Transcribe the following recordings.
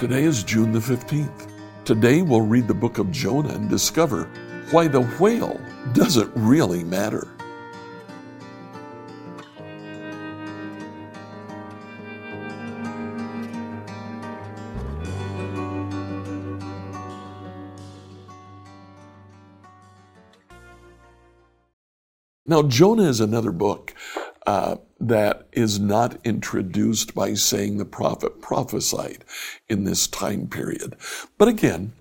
Today is June the 15th. Today we'll read the book of Jonah and discover why the whale doesn't really matter. Now, Jonah is another book uh, that is not introduced by saying the prophet prophesied in this time period. But again,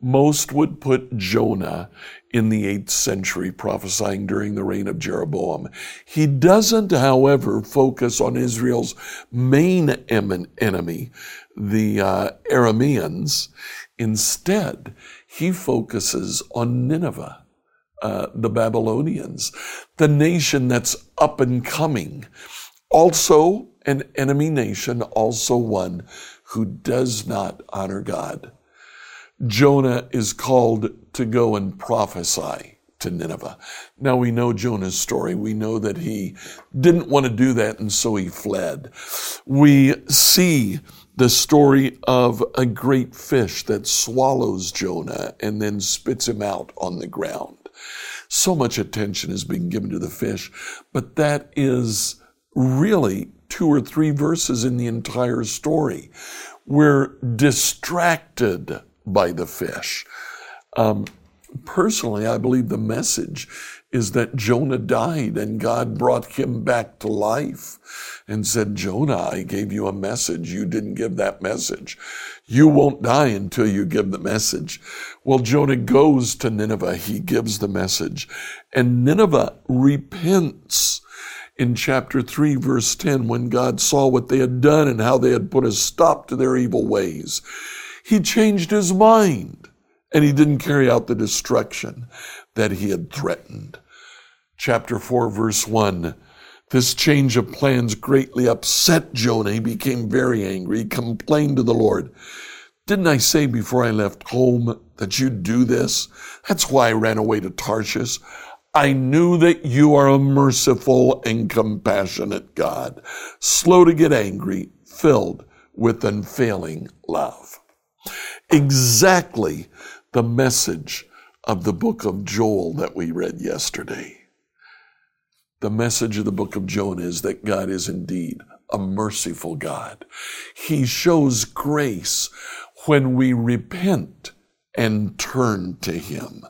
most would put Jonah in the 8th century, prophesying during the reign of Jeroboam. He doesn't, however, focus on Israel's main enemy, the uh, Arameans. Instead, he focuses on Nineveh uh, the Babylonians, the nation that's up and coming. Also, an enemy nation, also one who does not honor God. Jonah is called to go and prophesy to Nineveh. Now we know Jonah's story. We know that he didn't want to do that and so he fled. We see the story of a great fish that swallows Jonah and then spits him out on the ground. So much attention is being given to the fish, but that is really two or three verses in the entire story. We're distracted by the fish. Um, personally, I believe the message is that Jonah died and God brought him back to life and said, Jonah, I gave you a message. You didn't give that message. You won't die until you give the message. Well, Jonah goes to Nineveh. He gives the message. And Nineveh repents in chapter 3, verse 10, when God saw what they had done and how they had put a stop to their evil ways. He changed his mind and he didn't carry out the destruction that he had threatened. Chapter 4, verse 1 this change of plans greatly upset Jonah. He became very angry. He complained to the Lord. Didn't I say before I left home that you'd do this? That's why I ran away to Tarshish. I knew that you are a merciful and compassionate God, slow to get angry, filled with unfailing love. Exactly the message of the book of Joel that we read yesterday. The message of the book of Jonah is that God is indeed a merciful God. He shows grace when we repent and turn to Him.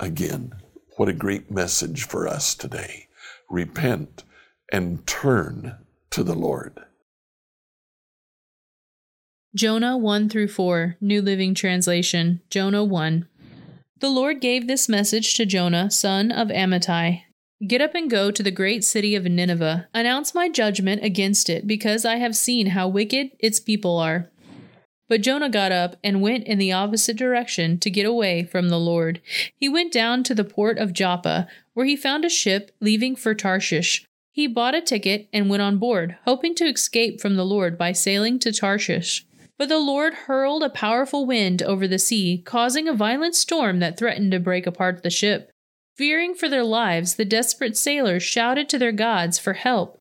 Again, what a great message for us today. Repent and turn to the Lord. Jonah 1 through 4, New Living Translation, Jonah 1. The Lord gave this message to Jonah, son of Amittai Get up and go to the great city of Nineveh. Announce my judgment against it, because I have seen how wicked its people are. But Jonah got up and went in the opposite direction to get away from the Lord. He went down to the port of Joppa, where he found a ship leaving for Tarshish. He bought a ticket and went on board, hoping to escape from the Lord by sailing to Tarshish. But the Lord hurled a powerful wind over the sea, causing a violent storm that threatened to break apart the ship. Fearing for their lives, the desperate sailors shouted to their gods for help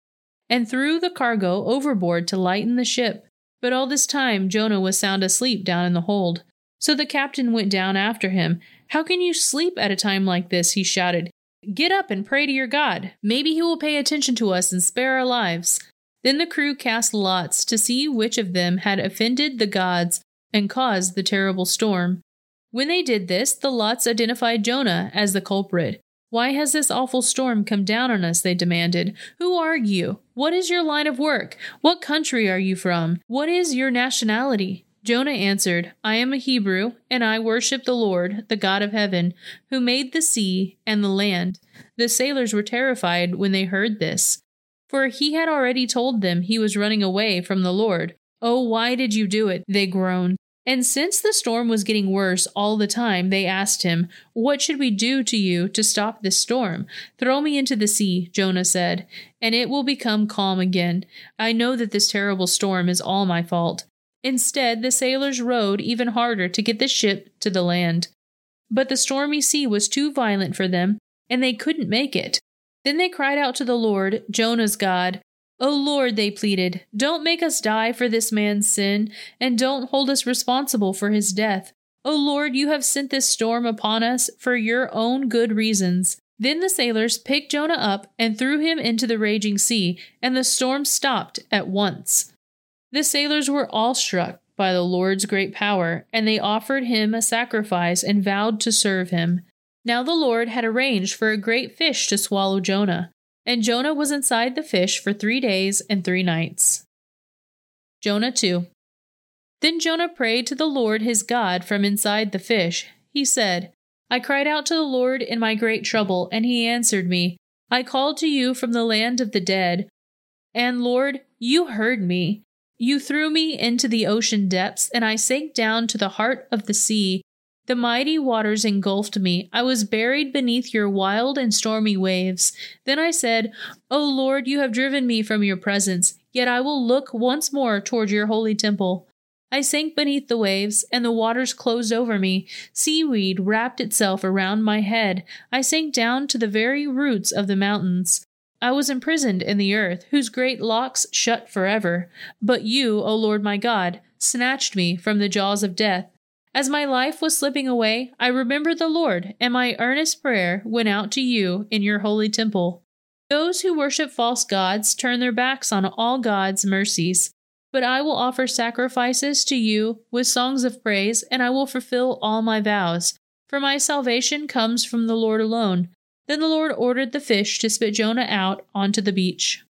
and threw the cargo overboard to lighten the ship. But all this time, Jonah was sound asleep down in the hold. So the captain went down after him. How can you sleep at a time like this? he shouted. Get up and pray to your God. Maybe he will pay attention to us and spare our lives. Then the crew cast lots to see which of them had offended the gods and caused the terrible storm. When they did this, the lots identified Jonah as the culprit. Why has this awful storm come down on us? They demanded. Who are you? What is your line of work? What country are you from? What is your nationality? Jonah answered, I am a Hebrew, and I worship the Lord, the God of heaven, who made the sea and the land. The sailors were terrified when they heard this, for he had already told them he was running away from the Lord. Oh, why did you do it? They groaned. And since the storm was getting worse all the time, they asked him, What should we do to you to stop this storm? Throw me into the sea, Jonah said, and it will become calm again. I know that this terrible storm is all my fault. Instead, the sailors rowed even harder to get the ship to the land. But the stormy sea was too violent for them, and they couldn't make it. Then they cried out to the Lord, Jonah's God. O Lord, they pleaded, don't make us die for this man's sin, and don't hold us responsible for his death. O Lord, you have sent this storm upon us for your own good reasons. Then the sailors picked Jonah up and threw him into the raging sea, and the storm stopped at once. The sailors were awestruck by the Lord's great power, and they offered him a sacrifice and vowed to serve him. Now the Lord had arranged for a great fish to swallow Jonah, and Jonah was inside the fish for three days and three nights. Jonah 2. Then Jonah prayed to the Lord his God from inside the fish. He said, I cried out to the Lord in my great trouble, and he answered me. I called to you from the land of the dead. And Lord, you heard me. You threw me into the ocean depths, and I sank down to the heart of the sea. The mighty waters engulfed me. I was buried beneath your wild and stormy waves. Then I said, O Lord, you have driven me from your presence, yet I will look once more toward your holy temple. I sank beneath the waves, and the waters closed over me. Seaweed wrapped itself around my head. I sank down to the very roots of the mountains. I was imprisoned in the earth, whose great locks shut forever. But you, O Lord my God, snatched me from the jaws of death. As my life was slipping away, I remembered the Lord, and my earnest prayer went out to you in your holy temple. Those who worship false gods turn their backs on all God's mercies. But I will offer sacrifices to you with songs of praise, and I will fulfill all my vows. For my salvation comes from the Lord alone. Then the Lord ordered the fish to spit Jonah out onto the beach.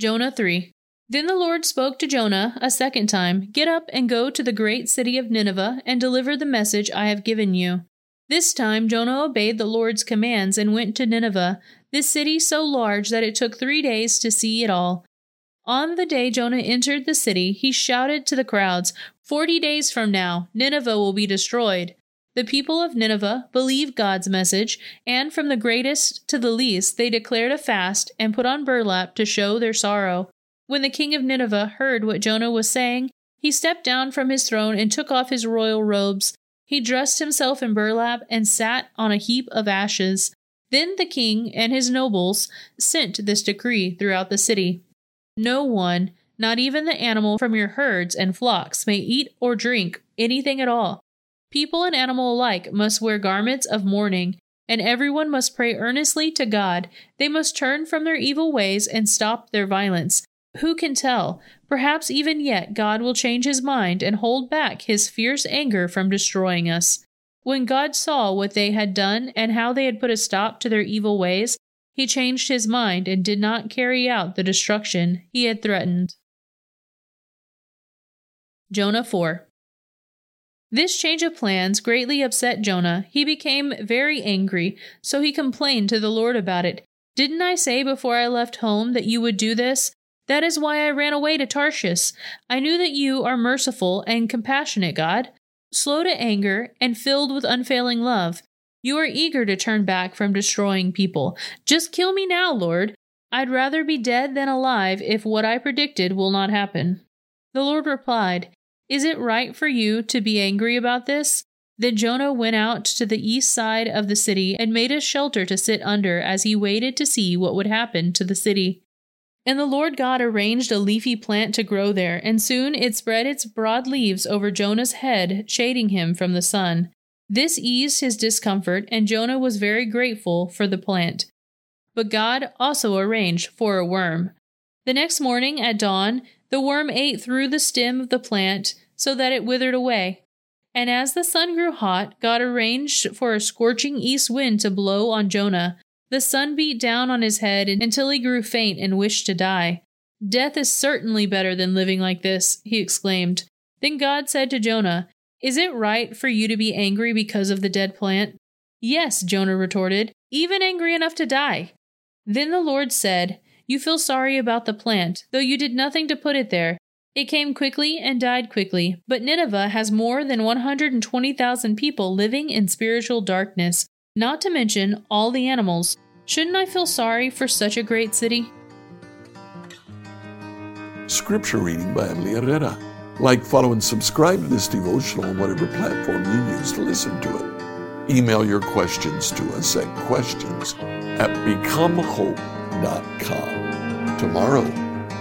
Jonah 3. Then the Lord spoke to Jonah a second time Get up and go to the great city of Nineveh and deliver the message I have given you. This time Jonah obeyed the Lord's commands and went to Nineveh, this city so large that it took three days to see it all. On the day Jonah entered the city, he shouted to the crowds, Forty days from now, Nineveh will be destroyed. The people of Nineveh believed God's message, and from the greatest to the least, they declared a fast and put on burlap to show their sorrow. When the king of Nineveh heard what Jonah was saying, he stepped down from his throne and took off his royal robes. He dressed himself in burlap and sat on a heap of ashes. Then the king and his nobles sent this decree throughout the city no one, not even the animal from your herds and flocks, may eat or drink anything at all. People and animal alike must wear garments of mourning, and everyone must pray earnestly to God. They must turn from their evil ways and stop their violence. Who can tell? Perhaps even yet God will change his mind and hold back his fierce anger from destroying us. When God saw what they had done and how they had put a stop to their evil ways, he changed his mind and did not carry out the destruction he had threatened. Jonah 4 This change of plans greatly upset Jonah. He became very angry, so he complained to the Lord about it. Didn't I say before I left home that you would do this? That is why I ran away to Tarshish. I knew that you are merciful and compassionate, God, slow to anger and filled with unfailing love you are eager to turn back from destroying people. Just kill me now, Lord. I'd rather be dead than alive if what I predicted will not happen. The Lord replied, Is it right for you to be angry about this? Then Jonah went out to the east side of the city and made a shelter to sit under as he waited to see what would happen to the city. And the Lord God arranged a leafy plant to grow there, and soon it spread its broad leaves over Jonah's head, shading him from the sun. This eased his discomfort, and Jonah was very grateful for the plant. But God also arranged for a worm. The next morning at dawn, the worm ate through the stem of the plant so that it withered away. And as the sun grew hot, God arranged for a scorching east wind to blow on Jonah. The sun beat down on his head until he grew faint and wished to die. Death is certainly better than living like this, he exclaimed. Then God said to Jonah, is it right for you to be angry because of the dead plant? Yes, Jonah retorted, even angry enough to die. Then the Lord said, You feel sorry about the plant, though you did nothing to put it there. It came quickly and died quickly, but Nineveh has more than 120,000 people living in spiritual darkness, not to mention all the animals. Shouldn't I feel sorry for such a great city? Scripture reading by Emily Herrera. Like, follow, and subscribe to this devotional on whatever platform you use to listen to it. email your questions to us at questions at becomehope.com. Tomorrow,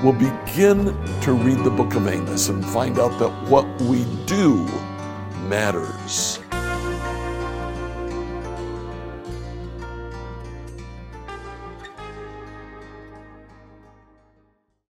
we'll begin to read the book of Amos and find out that what we do matters.